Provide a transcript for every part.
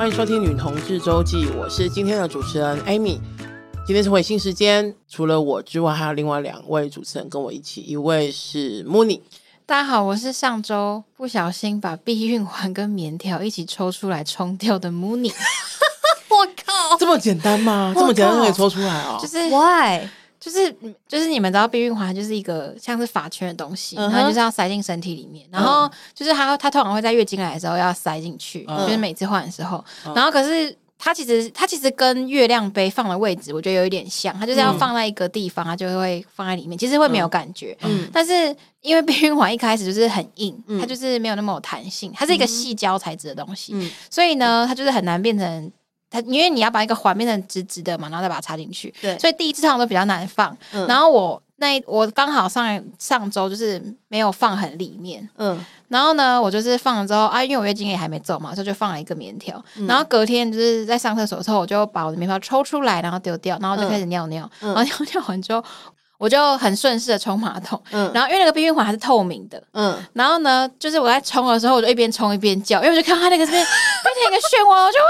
欢迎收听《女同志周记》，我是今天的主持人 Amy。今天是回信时间，除了我之外，还有另外两位主持人跟我一起，一位是 Mooney。大家好，我是上周不小心把避孕环跟棉条一起抽出来冲掉的 Mooney。我靠，这么简单吗？这么简单就可以抽出来啊、哦？就是 Why？就是就是你们知道避孕环就是一个像是发圈的东西，uh. 然后就是要塞进身体里面，然后就是它它通常会在月经来的时候要塞进去，uh. 就是每次换的时候，然后可是它其实它其实跟月亮杯放的位置我觉得有一点像，它就是要放在一个地方，它就会放在里面，其实会没有感觉，嗯、uh，huh. 但是因为避孕环一开始就是很硬，它就是没有那么有弹性，它是一个细胶材质的东西，uh. 所以呢，它就是很难变成。它因为你要把一个环变成直直的嘛，然后再把它插进去，对，所以第一次上都比较难放。嗯、然后我那我刚好上上周就是没有放很里面，嗯，然后呢，我就是放了之后啊，因为我月经也还没走嘛，所以就放了一个棉条。嗯、然后隔天就是在上厕所的时候，我就把我的棉条抽出来，然后丢掉，然后就开始尿尿，嗯、然后尿尿完之后。我就很顺势的冲马桶，嗯，然后因为那个避孕环还是透明的，嗯，然后呢，就是我在冲的时候，我就一边冲一边叫，因为我就看到它那个是变成一个漩涡，我就哇，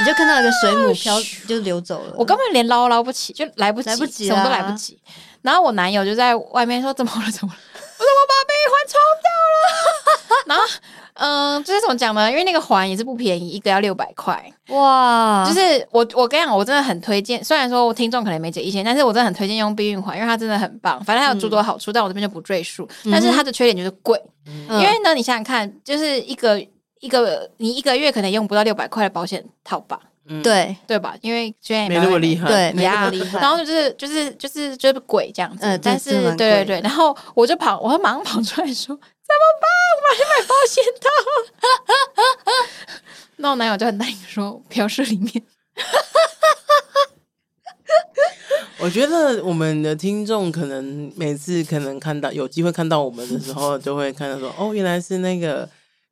你就看到一个水母飘就流走了，我根本连捞捞不起，就来不及，来不及，什么都来不及。然后我男友就在外面说：“怎么了？怎么了？”我说：“我把避孕环冲掉了。”然后。嗯，就是怎么讲呢？因为那个环也是不便宜，一个要六百块哇！就是我我跟你讲，我真的很推荐。虽然说我听众可能没这意见，但是我真的很推荐用避孕环，因为它真的很棒。反正它有诸多好处，嗯、但我这边就不赘述。但是它的缺点就是贵，嗯、因为呢，你想想看，就是一个一个你一个月可能用不到六百块的保险套吧？嗯、对对吧？因为虽然没那么厉害，对，没那么厉害。然后就是就是就是就是鬼这样子。嗯、但是对对对，然后我就跑，我马上跑出来说。怎么办？我马上买保险套。那我男友就很担心说：“票室里面。”我觉得我们的听众可能每次可能看到有机会看到我们的时候，就会看到说：“哦，原来是那个。”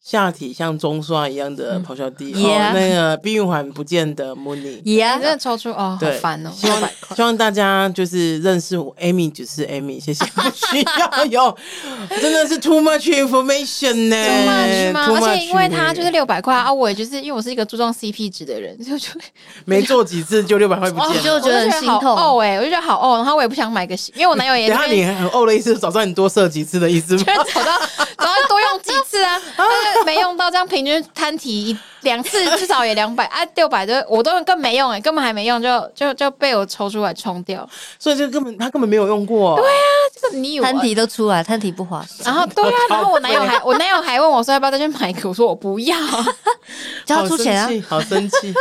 下体像中刷一样的咆哮帝，哦，那个避孕环不见的 Mooney，真的超出哦，好烦哦。希望希望大家就是认识我，Amy 就是 Amy，谢谢。不需要有，真的是 too much information 呢，too much 吗？而且因为他就是六百块啊，我也就是因为我是一个注重 CP 值的人，就就没 做几次就六百块不见，就觉得很心痛哦。哎，我就觉得好哦，然后我也不想买个，因为我男友也。然后你很哦的意思，早知道你多射几次的意思吗？早知道早知道多用几次啊。没用到，这样平均摊提两次 至少也两百啊，六百就我都更没用哎，根本还没用就就就被我抽出来冲掉，所以就根本他根本没有用过。对啊，就是你以为摊提都出来，摊提不划算。然后对啊，然后我男友还我男友还问我说要不要再去买一个，我说我不要，叫他出钱啊，好生气。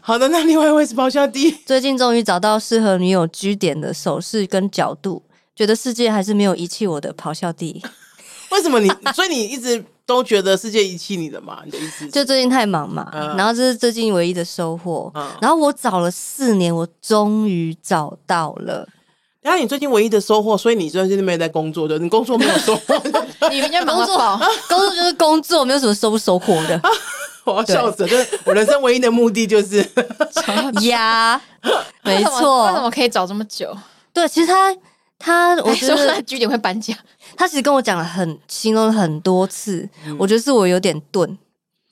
好的，那另外一位是咆哮帝，最近终于找到适合女友居点的手势跟角度，觉得世界还是没有遗弃我的咆哮帝。为什么你？所以你一直。都觉得世界遗弃你的嘛？你的意思？就最近太忙嘛，嗯、然后这是最近唯一的收获。嗯、然后我找了四年，我终于找到了。然后你最近唯一的收获，所以你最近没有在工作的，你工作没有收获。你人家工作，工作就是工作，没有什么收不收获的。我要笑死了！就是我人生唯一的目的就是呀，没错。为什么可以找这么久？对，其实他。他，我觉得据点会搬家。他其实跟我讲了很，形容了很多次，嗯、我觉得是我有点钝。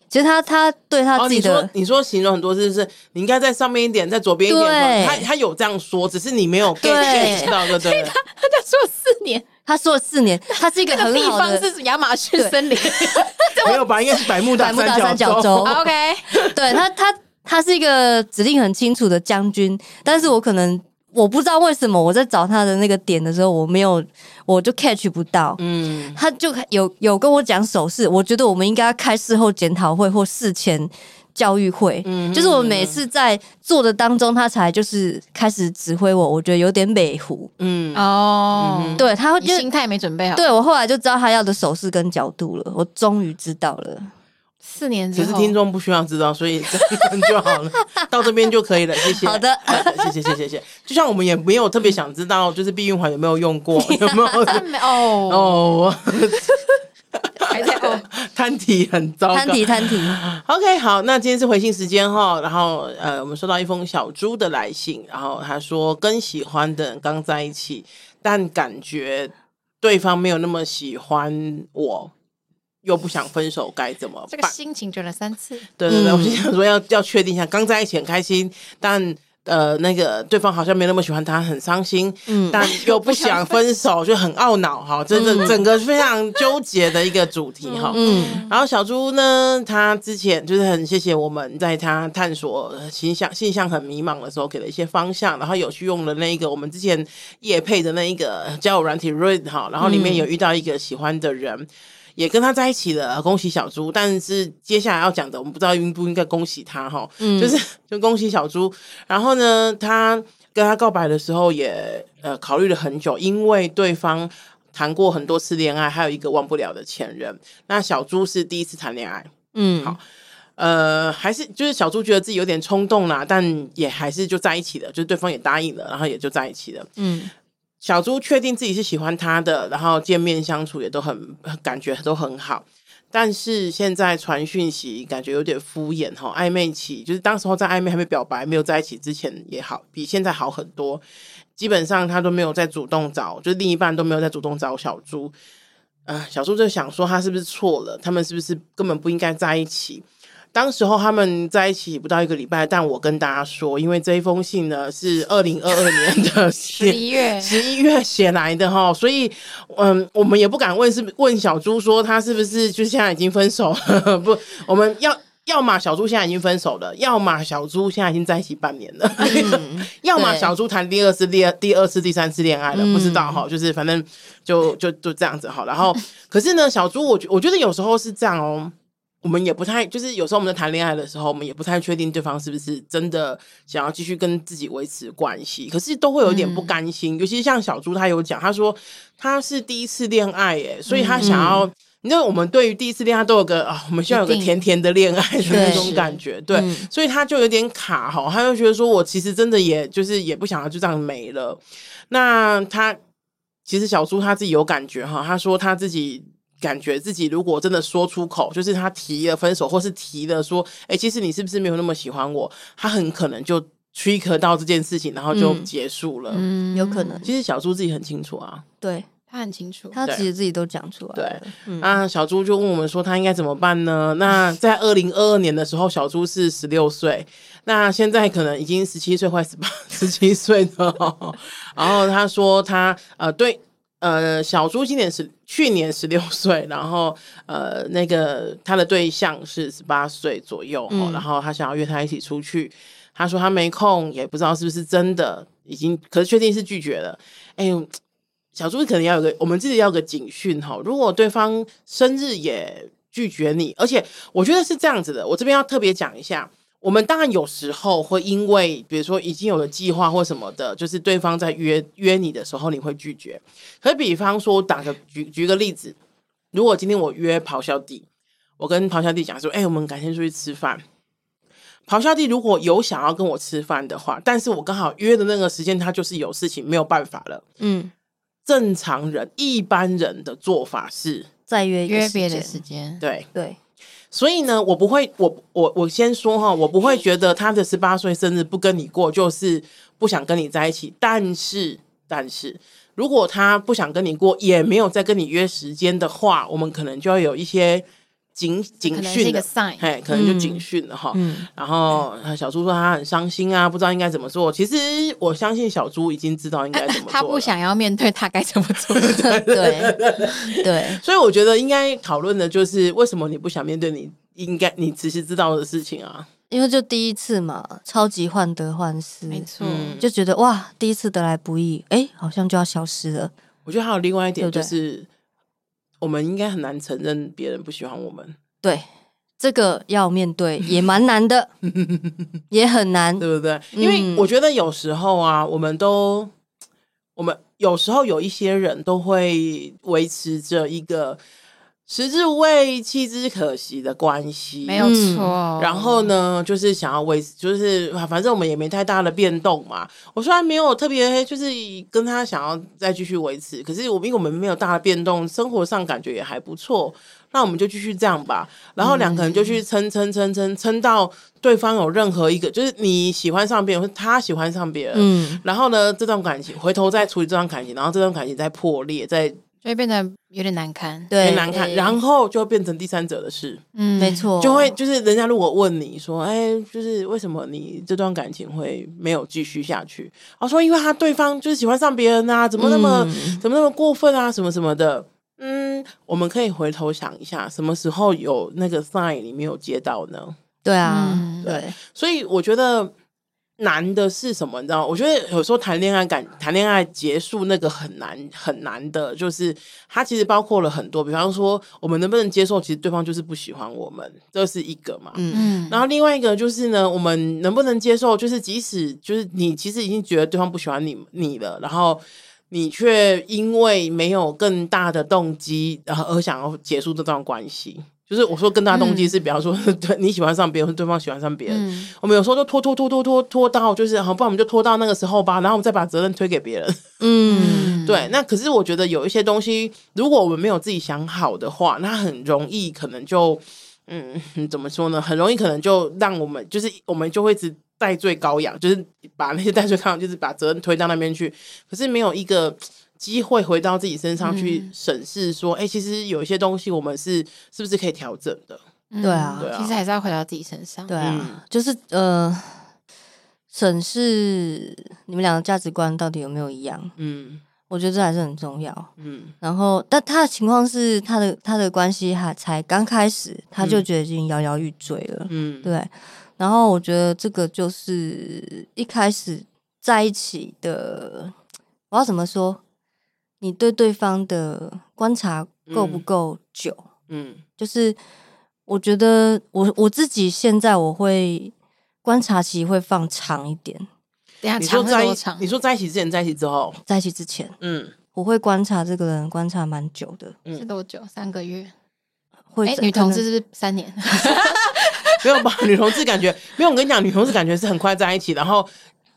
其实他，他对他自己的，哦、你，说你说形容很多次，是你应该在上面一点，在左边一点。对他他有这样说，只是你没有 get 到，对不对？他他说了四年，他说了四年，他是一个很好的地方是亚马逊森林，没有吧？应该是百慕大三角洲。OK，对他，他他是一个指令很清楚的将军，但是我可能。我不知道为什么我在找他的那个点的时候，我没有，我就 catch 不到。嗯，他就有有跟我讲手势，我觉得我们应该要开事后检讨会或事前教育会。嗯，就是我每次在做的当中，他才就是开始指挥我，我觉得有点美糊。嗯哦，对，他会就心态没准备好。对，我后来就知道他要的手势跟角度了，我终于知道了。四年之后，其实听众不需要知道，所以这样就好了，到这边就可以了。谢谢，好的，谢谢，谢谢，谢谢。就像我们也没有特别想知道，就是避孕环有没有用过，有没有？哦哦，还在哦，摊题很糟糕，摊题摊题。OK，好，那今天是回信时间哈，然后呃，我们收到一封小猪的来信，然后他说跟喜欢的人刚在一起，但感觉对方没有那么喜欢我。又不想分手，该怎么办？这个心情转了三次。对对对，嗯、我就想说要 要确定一下，刚在一起很开心，但。呃，那个对方好像没那么喜欢他，很伤心，嗯，但 又不想分手，就很懊恼哈，真的整个非常纠结的一个主题哈，嗯，然后小猪呢，他之前就是很谢谢我们在他探索形象性向很迷茫的时候给了一些方向，然后有去用了那一个我们之前夜配的那一个交友软体 Read 哈，然后里面有遇到一个喜欢的人。也跟他在一起了，恭喜小猪。但是接下来要讲的，我们不知道应不应该恭喜他哈，嗯，就是就恭喜小猪。然后呢，他跟他告白的时候也呃考虑了很久，因为对方谈过很多次恋爱，还有一个忘不了的前任。那小猪是第一次谈恋爱，嗯，好，呃，还是就是小猪觉得自己有点冲动啦，但也还是就在一起了，就是对方也答应了，然后也就在一起了，嗯。小猪确定自己是喜欢他的，然后见面相处也都很感觉都很好，但是现在传讯息感觉有点敷衍哈，暧昧期就是当时候在暧昧还没表白没有在一起之前也好，比现在好很多，基本上他都没有在主动找，就是另一半都没有在主动找小猪，呃，小猪就想说他是不是错了，他们是不是根本不应该在一起？当时候他们在一起不到一个礼拜，但我跟大家说，因为这一封信呢是二零二二年的十一月十一月写来的哈，所以嗯，我们也不敢问是问小猪说他是不是就现在已经分手了？不，我们要要么小猪现在已经分手了，要么小猪现在已经在一起半年了，嗯、要么小猪谈第二次第二第二次第三次恋爱了，嗯、不知道哈，就是反正就就就这样子哈。然后可是呢，小猪我觉我觉得有时候是这样哦。我们也不太，就是有时候我们在谈恋爱的时候，我们也不太确定对方是不是真的想要继续跟自己维持关系，可是都会有点不甘心。嗯、尤其是像小猪，他有讲，他说他是第一次恋爱，耶，所以他想要，嗯、你知道，我们对于第一次恋爱都有个啊，我们需要有个甜甜的恋爱的那种感觉，对，对，所以他就有点卡哈，他就觉得说我其实真的也就是也不想要就这样没了。那他其实小猪他自己有感觉哈，他说他自己。感觉自己如果真的说出口，就是他提了分手，或是提了说，哎、欸，其实你是不是没有那么喜欢我？他很可能就 trigger 到这件事情，然后就结束了。嗯，有可能。其实小猪自己很清楚啊，对，他很清楚，他其实自己都讲出来。对，那、嗯、小猪就问我们说，他应该怎么办呢？那在二零二二年的时候，小猪是十六岁，那现在可能已经十七岁，快十八、十七岁了。然后他说他呃，对。呃，小猪今年是去年十六 岁，然后呃，那个他的对象是十八岁左右，嗯、然后他想要约他一起出去，他说他没空，也不知道是不是真的，已经可是确定是拒绝了。哎呦，小猪可能要有个，我们自己要有个警讯哈，如果对方生日也拒绝你，而且我觉得是这样子的，我这边要特别讲一下。我们当然有时候会因为，比如说已经有了计划或什么的，就是对方在约约你的时候，你会拒绝。可比方说，打个举举个例子，如果今天我约咆哮帝，我跟咆哮帝讲说，哎、欸，我们改天出去吃饭。咆哮帝如果有想要跟我吃饭的话，但是我刚好约的那个时间，他就是有事情，没有办法了。嗯，正常人一般人的做法是再约约别的时间。对对。所以呢，我不会，我我我先说哈，我不会觉得他的十八岁生日不跟你过就是不想跟你在一起。但是，但是如果他不想跟你过，也没有再跟你约时间的话，我们可能就要有一些。警警讯的，哎，可能就警讯了哈。嗯、然后小猪说他很伤心啊，不知道应该怎么做。其实我相信小猪已经知道应该怎么做，他不想要面对他该怎么做。对对，所以我觉得应该讨论的就是为什么你不想面对你应该你其实知道的事情啊？因为就第一次嘛，超级患得患失，没错，就觉得哇，第一次得来不易，哎，好像就要消失了。我觉得还有另外一点就是。我们应该很难承认别人不喜欢我们。对，这个要面对也蛮难的，也很难，对不对？因为我觉得有时候啊，我们都，我们有时候有一些人都会维持着一个。食之无味，弃之可惜的关系，没有错。然后呢，就是想要维，就是反正我们也没太大的变动嘛。我虽然没有特别，就是跟他想要再继续维持，可是我因为我们没有大的变动，生活上感觉也还不错，那我们就继续这样吧。然后两个人就去撑撑撑撑撑到对方有任何一个，就是你喜欢上别人，或他喜欢上别人，嗯。然后呢，这段感情回头再处理这段感情，然后这段感情再破裂，再。所以变得有点难堪，对，很难看，然后就变成第三者的事。嗯，没错，就会就是人家如果问你说，哎，就是为什么你这段感情会没有继续下去？我说因为他对方就是喜欢上别人啊，怎么那么、嗯、怎么那么过分啊，什么什么的。嗯，我们可以回头想一下，什么时候有那个 sign 你没有接到呢？对啊，嗯、对，所以我觉得。难的是什么？你知道？我觉得有时候谈恋爱感，谈恋爱结束那个很难很难的，就是它其实包括了很多，比方说我们能不能接受，其实对方就是不喜欢我们，这是一个嘛。嗯嗯，然后另外一个就是呢，我们能不能接受，就是即使就是你其实已经觉得对方不喜欢你你了，然后你却因为没有更大的动机，然后而想要结束这段关系。就是我说更大动机是，比方说，对你喜欢上别人，对方喜欢上别人，嗯、我们有时候就拖拖拖拖拖拖到，就是好，不然我们就拖到那个时候吧，然后我们再把责任推给别人。嗯，对。那可是我觉得有一些东西，如果我们没有自己想好的话，那很容易可能就，嗯，怎么说呢？很容易可能就让我们，就是我们就会一直代罪羔羊，就是把那些戴罪羔羊，就是把责任推到那边去。可是没有一个。机会回到自己身上去审视，说，哎、嗯欸，其实有一些东西我们是是不是可以调整的？对啊，对啊，其实还是要回到自己身上。对啊，嗯、就是呃，审视你们两个价值观到底有没有一样？嗯，我觉得这还是很重要。嗯，然后，但他的情况是，他的他的关系还才刚开始，他就觉得已经摇摇欲坠了。嗯，对。然后我觉得这个就是一开始在一起的，我要怎么说？你对对方的观察够不够久？嗯，嗯，就是我觉得我我自己现在我会观察期会放长一点。等下长多长？你说在一起之前，在一起之后？在一起之前，嗯，我会观察这个人，观察蛮久的。嗯，是多久？三个月？会、欸？女同志是不是三年？没有吧？女同志感觉没有。我跟你讲，女同志感觉是很快在一起，然后。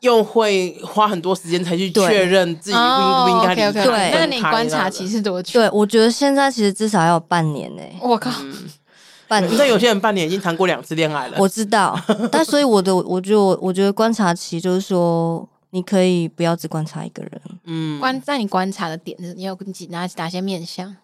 又会花很多时间才去确认自己应不应该离开。对，那你观察期是多久？对，我觉得现在其实至少要有半年呢。我靠，半年！那有些人半年已经谈过两次恋爱了。我知道，但所以我的，我就我觉得观察期就是说，你可以不要只观察一个人。嗯，观在你观察的点，你有哪哪些面向？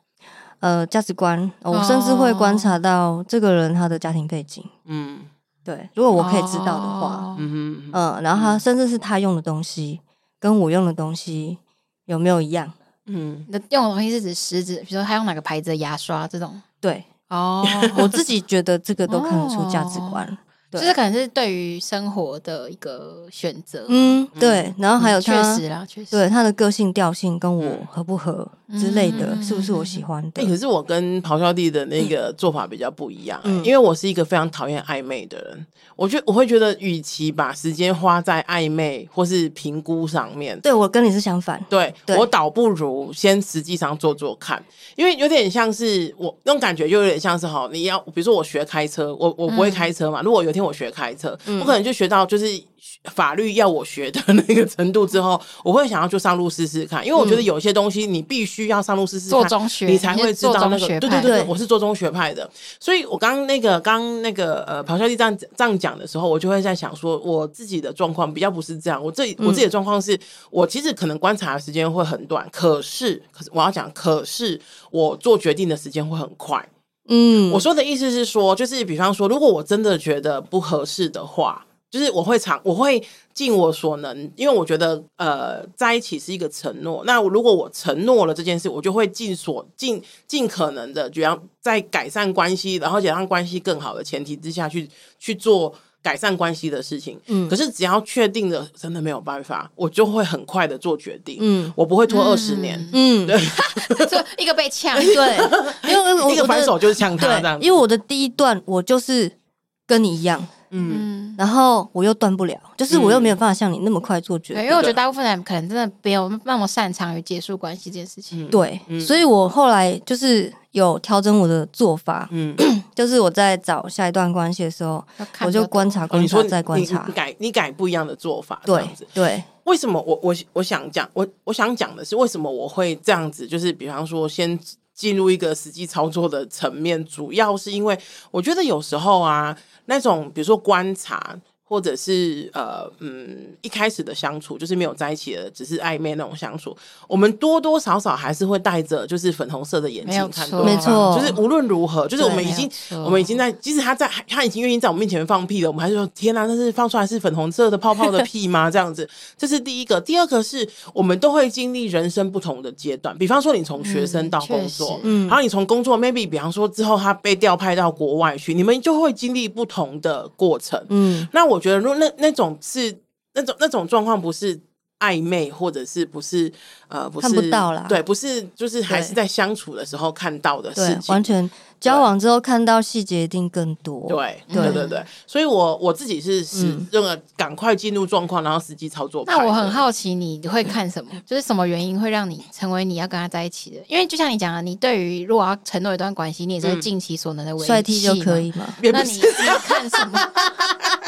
呃，价值观，我甚至会观察到这个人他的家庭背景。嗯。对，如果我可以知道的话，嗯嗯，然后他甚至是他用的东西跟我用的东西有没有一样？嗯，那用的东西是指实质，比如说他用哪个牌子的牙刷这种？对，哦，我自己觉得这个都看得出价值观。就是可能是对于生活的一个选择，嗯，对，然后还有确实啦，确实，对他的个性调性跟我合不合之类的，是不是我喜欢的？可是我跟咆哮帝的那个做法比较不一样，因为我是一个非常讨厌暧昧的人，我觉我会觉得，与其把时间花在暧昧或是评估上面，对我跟你是相反，对我倒不如先实际上做做看，因为有点像是我那种感觉，就有点像是哈，你要比如说我学开车，我我不会开车嘛，如果有一天我学开车，嗯、我可能就学到就是法律要我学的那个程度之后，我会想要就上路试试看，因为我觉得有些东西你必须要上路试试看，做中学，你才会知道那个。对对对，对，我是做中学派的，所以我刚刚那个刚那个呃咆哮帝这样这样讲的时候，我就会在想说，我自己的状况比较不是这样，我这我自己的状况是我其实可能观察的时间会很短，可是可是我要讲，可是我做决定的时间会很快。嗯，我说的意思是说，就是比方说，如果我真的觉得不合适的话，就是我会尝，我会尽我所能，因为我觉得呃，在一起是一个承诺。那如果我承诺了这件事，我就会尽所尽尽可能的，就要在改善关系，然后且让关系更好的前提之下去去做。改善关系的事情，嗯，可是只要确定了，真的没有办法，我就会很快的做决定，嗯，我不会拖二十年，嗯，对，就一个被呛，对，因为一个反手就是呛他这样，因为我的第一段我就是跟你一样，嗯，然后我又断不了，就是我又没有办法像你那么快做决定，因为我觉得大部分人可能真的没有那么擅长于结束关系这件事情，对，所以我后来就是。有调整我的做法，嗯，就是我在找下一段关系的时候，我就观察观察再观察，你改你改不一样的做法，对对。为什么我我我想讲我我想讲的是为什么我会这样子？就是比方说，先进入一个实际操作的层面，主要是因为我觉得有时候啊，那种比如说观察。或者是呃嗯，一开始的相处就是没有在一起的，只是暧昧那种相处，我们多多少少还是会带着就是粉红色的眼睛看对方，没错，就是无论如何，就是我们已经我们已经在，即使他在他已经愿意在我们面前放屁了，我们还是说天哪，那是放出来是粉红色的泡泡的屁吗？这样子，这是第一个。第二个是我们都会经历人生不同的阶段，比方说你从学生到工作，嗯，然后你从工作 maybe 比方说之后他被调派到国外去，你们就会经历不同的过程，嗯，那我。觉得，如果那那种是那种那种状况，不是暧昧，或者是不是呃，不是看不到啦，对，不是就是还是在相处的时候看到的事情，完全交往之后看到细节一定更多。对，对，对，对，对。所以我我自己是是认为赶快进入状况，然后实际操作。那我很好奇，你会看什么？就是什么原因会让你成为你要跟他在一起的？因为就像你讲的，你对于如果要承诺一段关系，你也是会尽其所能的维系。帅 T 就可以吗？那你自己看什么？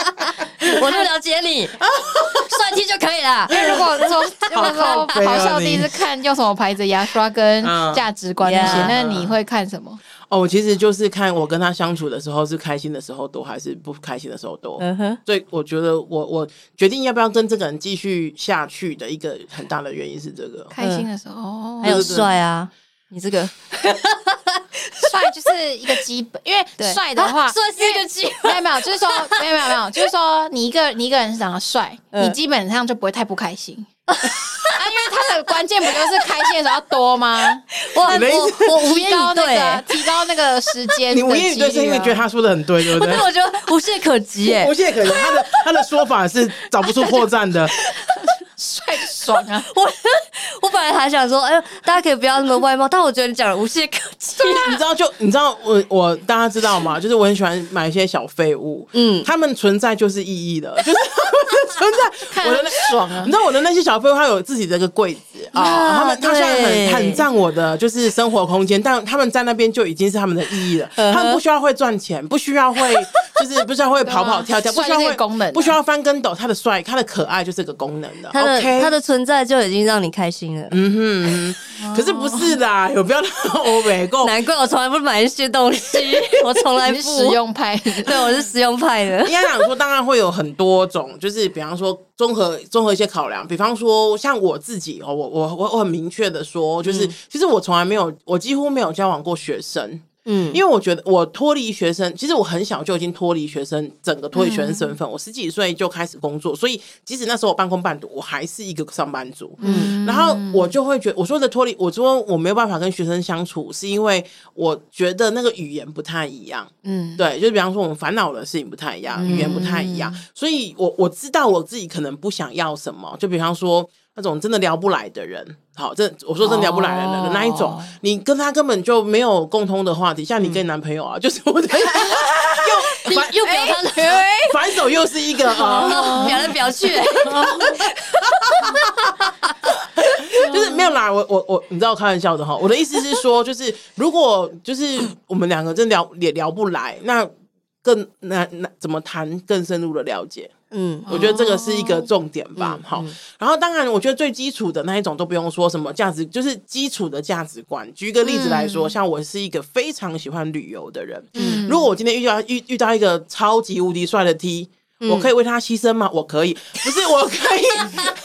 我就了解你，帅气就可以了。因为如果说 如果说咆哮帝是看用什么牌子牙刷跟价值观那些，那你会看什么？哦，我其实就是看我跟他相处的时候是开心的时候多，还是不开心的时候多。嗯哼，所以我觉得我我决定要不要跟这个人继续下去的一个很大的原因是这个开心的时候，还有帅啊，你这个。帅就是一个基本，因为帅的话，说是一个基本，没有没有，就是说 没有没有没有，就是说你一个你一个人长得帅，你基本上就不会太不开心 啊，因为他的关键不就是开心的时候要多吗？我我我无言以对，提高那个时间，你无言以对是因为觉得他说的很对，对不对？我觉得无懈可击，哎，无懈可击，他的他的说法是找不出破绽的。帅爽啊！我 我本来还想说，哎呦，大家可以不要那么外貌，但我觉得你讲的无懈可击。你知道，就你知道，我我大家知道吗？就是我很喜欢买一些小废物，嗯，他们存在就是意义的，就是存在。我的那爽啊！你知道我的那些小废物，它有自己的一个柜子啊，他们他现在很很占我的就是生活空间，但他们在那边就已经是他们的意义了。他们不需要会赚钱，不需要会就是不需要会跑跑跳跳，不需要会功能，不需要翻跟斗。他的帅，他的可爱就是个功能的。OK，他的存在就已经让你开心了。嗯哼，可是不是的，有不要欧美购。难怪我从来不买一些东西，我从来不 实用派。对，我是实用派的。应该讲说，当然会有很多种，就是比方说综合综合一些考量。比方说，像我自己哦，我我我我很明确的说，就是其实我从来没有，我几乎没有交往过学生。嗯，因为我觉得我脱离学生，其实我很小就已经脱离学生，整个脱离学生身份。嗯、我十几岁就开始工作，所以即使那时候我半工半读，我还是一个上班族。嗯，然后我就会觉得，我说的脱离，我说我没有办法跟学生相处，是因为我觉得那个语言不太一样。嗯，对，就比方说我们烦恼的事情不太一样，语言不太一样，嗯、所以我我知道我自己可能不想要什么，就比方说。那种真的聊不来的人，好，这我说真的聊不来的人的那一种，你跟他根本就没有共通的话题，像你跟你男朋友啊，就是我的，又又表他的反手又是一个 表来表 去，就是没有啦，我我我，你知道我开玩笑的哈，我的意思是说，就是如果就是我们两个真聊也聊不来，那更那那怎么谈更深入的了解？嗯，我觉得这个是一个重点吧。好、哦，然后当然，我觉得最基础的那一种都不用说什么价值，就是基础的价值观。举一个例子来说，嗯、像我是一个非常喜欢旅游的人。嗯，如果我今天遇到遇遇到一个超级无敌帅的 T，嗯、我可以为他牺牲吗？我可以，不是我可以。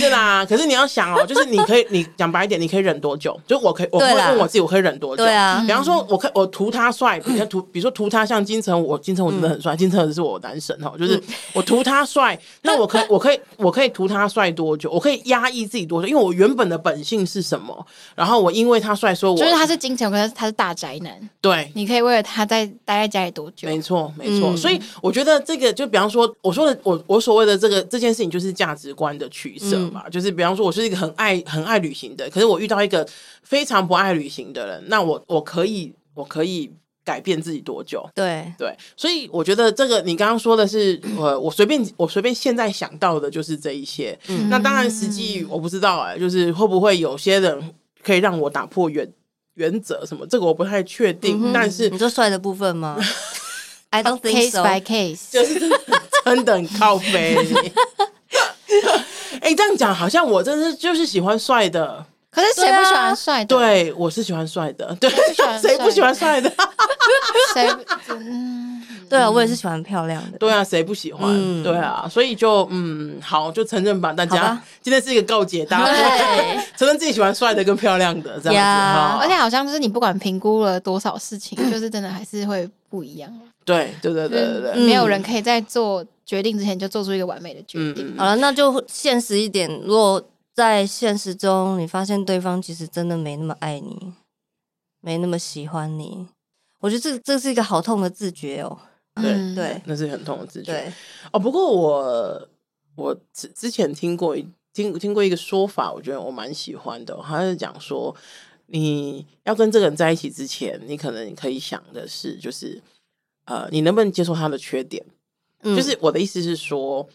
不是啦，可是你要想哦，就是你可以，你讲白一点，你可以忍多久？就我可以，我会问我自己，我可以忍多久？对啊。比方说，我可我图他帅，比如 图，比如说图他像金城武，我金城武真的很帅，金城武是我男神哦，就是我图他帅，那我可，我可以，我可以图他帅多久？我可以压抑自己多久？因为我原本的本性是什么？然后我因为他帅，说我就是他是金城武，可是他是大宅男。对，你可以为了他在待在家里多久？没错，没错。所以我觉得这个，就比方说，我说的，我我所谓的这个这件事情，就是价值观的取舍嘛，就是比方。说我是一个很爱很爱旅行的，可是我遇到一个非常不爱旅行的人，那我我可以我可以改变自己多久？对对，所以我觉得这个你刚刚说的是，呃，我随便我随便现在想到的就是这一些。嗯，那当然实际我不知道哎、欸，就是会不会有些人可以让我打破原原则什么？这个我不太确定。嗯、但是你说帅的部分吗？I don't think so. Case by case，就是真的很靠北。哎、欸，这样讲好像我真是就是喜欢帅的，可是谁不喜欢帅的？对，我是喜欢帅的，对，谁不 喜欢帅的？谁？嗯，对啊，我也是喜欢漂亮的。对啊，谁不喜欢？对啊，所以就嗯，好，就承认吧。大家今天是一个告解，大家承认自己喜欢帅的跟漂亮的这样子哈。而且好像就是你不管评估了多少事情，就是真的还是会不一样。对对对对对对，没有人可以再做决定之前就做出一个完美的决定。好了，那就现实一点，如果。在现实中，你发现对方其实真的没那么爱你，没那么喜欢你，我觉得这这是一个好痛的自觉哦。对、嗯、对，那是很痛的自觉。对哦，不过我我之之前听过听听过一个说法，我觉得我蛮喜欢的。他是讲说，你要跟这个人在一起之前，你可能可以想的是，就是呃，你能不能接受他的缺点？就是我的意思是说，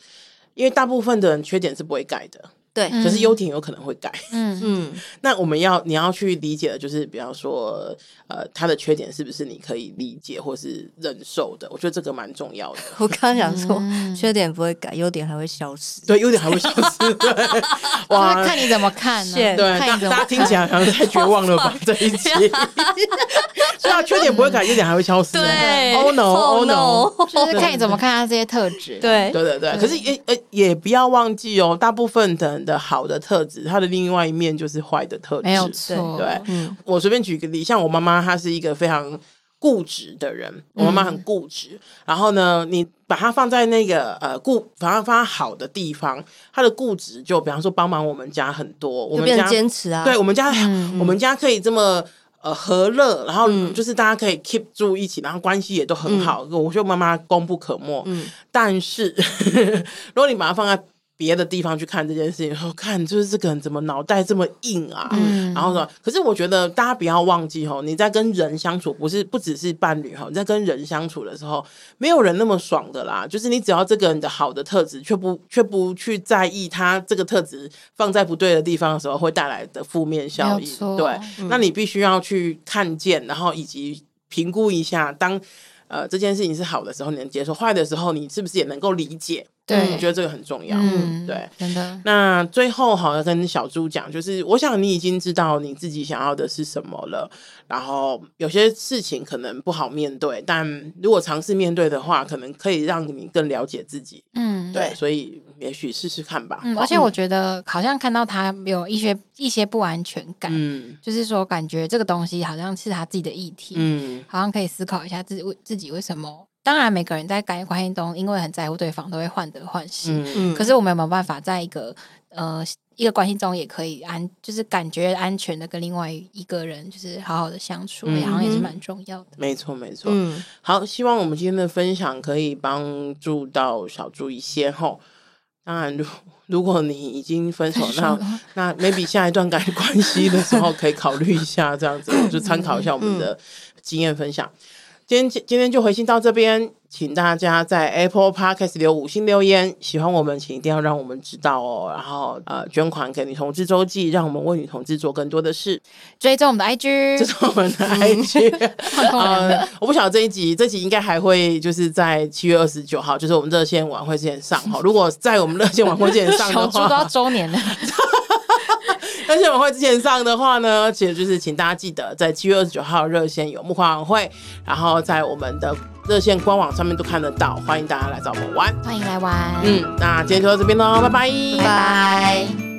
因为大部分的人缺点是不会改的。对，可是优点有可能会改。嗯嗯，那我们要你要去理解的，就是比方说，呃，他的缺点是不是你可以理解或是忍受的？我觉得这个蛮重要的。我刚刚想说，缺点不会改，优点还会消失。对，优点还会消失。对，哇，看你怎么看呢？对，大家听起来好像太绝望了吧？这一集，是啊，缺点不会改，优点还会消失。对，Oh no，Oh no，就是看你怎么看他这些特质。对，对对对。可是也呃也不要忘记哦，大部分的。的好的特质，它的另外一面就是坏的特质，没有错。对，嗯、我随便举个例，像我妈妈，她是一个非常固执的人。我妈妈很固执，嗯、然后呢，你把她放在那个呃固，把她放在好的地方，她的固执就比方说帮忙我们家很多，我们家坚持啊，对我们家，嗯、我们家可以这么呃和乐，然后就是大家可以 keep 住一起，然后关系也都很好。嗯、我觉得妈妈功不可没，嗯，但是 如果你把它放在别的地方去看这件事情，说看就是这个人怎么脑袋这么硬啊？嗯，然后说，可是我觉得大家不要忘记哦，你在跟人相处，不是不只是伴侣哈，你在跟人相处的时候，没有人那么爽的啦。就是你只要这个人的好的特质，却不却不去在意他这个特质放在不对的地方的时候，会带来的负面效应。对，嗯、那你必须要去看见，然后以及评估一下，当呃这件事情是好的时候，你能接受；坏的时候，你是不是也能够理解？对，我觉得这个很重要。嗯，对，真的。那最后，好像跟小猪讲，就是我想你已经知道你自己想要的是什么了。然后有些事情可能不好面对，但如果尝试面对的话，可能可以让你更了解自己。嗯，对，所以也许试试看吧。嗯，而且我觉得好像看到他有一些一些不安全感，嗯，就是说感觉这个东西好像是他自己的议题，嗯，好像可以思考一下自己为自己为什么。当然，每个人在感情关系中，因为很在乎对方，都会患得患失。嗯嗯。可是我们有没有办法，在一个呃一个关系中，也可以安，就是感觉安全的跟另外一个人，就是好好的相处，嗯、好像也是蛮重要的。没错，没错。嗯。好，希望我们今天的分享可以帮助到小猪一些吼。当然，如如果你已经分手，那那 maybe 下一段感情关系的时候，可以考虑一下这样子，就参考一下我们的经验分享。今天今天就回信到这边，请大家在 Apple Podcast 留五星留言，喜欢我们请一定要让我们知道哦。然后呃，捐款给女同志周记，让我们为女同志做更多的事。追踪我们的 IG，追踪我们的 IG。呃，我不晓得这一集，这集应该还会就是在七月二十九号，就是我们热线晚会之前上哈。如果在我们热线晚会之前上的话，都要周年了。热线晚会之前上的话呢，其实就是请大家记得在七月二十九号热线有木花晚会，然后在我们的热线官网上面都看得到，欢迎大家来找我们玩，欢迎来玩。嗯，那今天就到这边喽，拜拜，拜拜。